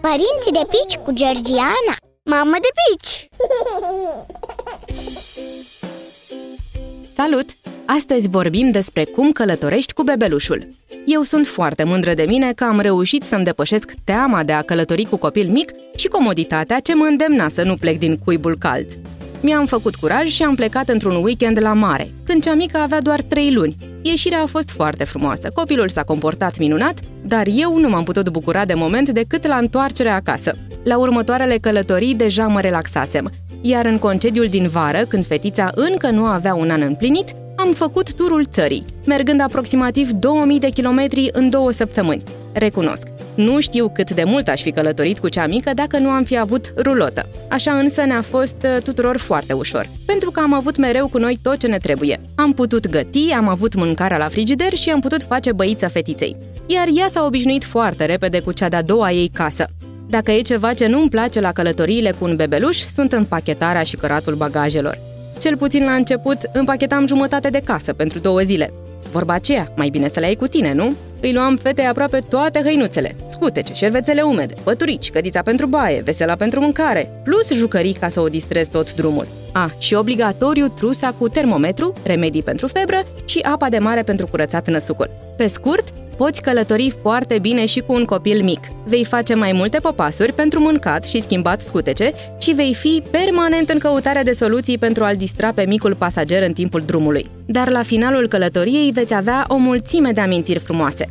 Părinții de pici cu Georgiana Mamă de pici! Salut! Astăzi vorbim despre cum călătorești cu bebelușul. Eu sunt foarte mândră de mine că am reușit să-mi depășesc teama de a călători cu copil mic și comoditatea ce mă îndemna să nu plec din cuibul cald. Mi-am făcut curaj și am plecat într-un weekend la mare, când cea mică avea doar trei luni. Ieșirea a fost foarte frumoasă, copilul s-a comportat minunat, dar eu nu m-am putut bucura de moment decât la întoarcerea acasă. La următoarele călătorii deja mă relaxasem, iar în concediul din vară, când fetița încă nu avea un an împlinit, am făcut turul țării, mergând aproximativ 2000 de kilometri în două săptămâni. Recunosc, nu știu cât de mult aș fi călătorit cu cea mică dacă nu am fi avut rulotă. Așa însă ne-a fost uh, tuturor foarte ușor, pentru că am avut mereu cu noi tot ce ne trebuie. Am putut găti, am avut mâncarea la frigider și am putut face băița fetiței. Iar ea s-a obișnuit foarte repede cu cea de-a doua ei casă. Dacă e ceva ce nu-mi place la călătoriile cu un bebeluș, sunt împachetarea și căratul bagajelor. Cel puțin la început împachetam jumătate de casă pentru două zile. Vorba aceea, mai bine să le ai cu tine, nu? Îi luam fetei aproape toate hăinuțele, scutece, șervețele umede, păturici, cădița pentru baie, vesela pentru mâncare, plus jucării ca să o distrez tot drumul. A, și obligatoriu trusa cu termometru, remedii pentru febră și apa de mare pentru curățat năsucul. Pe scurt, Poți călători foarte bine și cu un copil mic. Vei face mai multe popasuri pentru mâncat și schimbat scutece și vei fi permanent în căutarea de soluții pentru a-l distra pe micul pasager în timpul drumului. Dar la finalul călătoriei veți avea o mulțime de amintiri frumoase.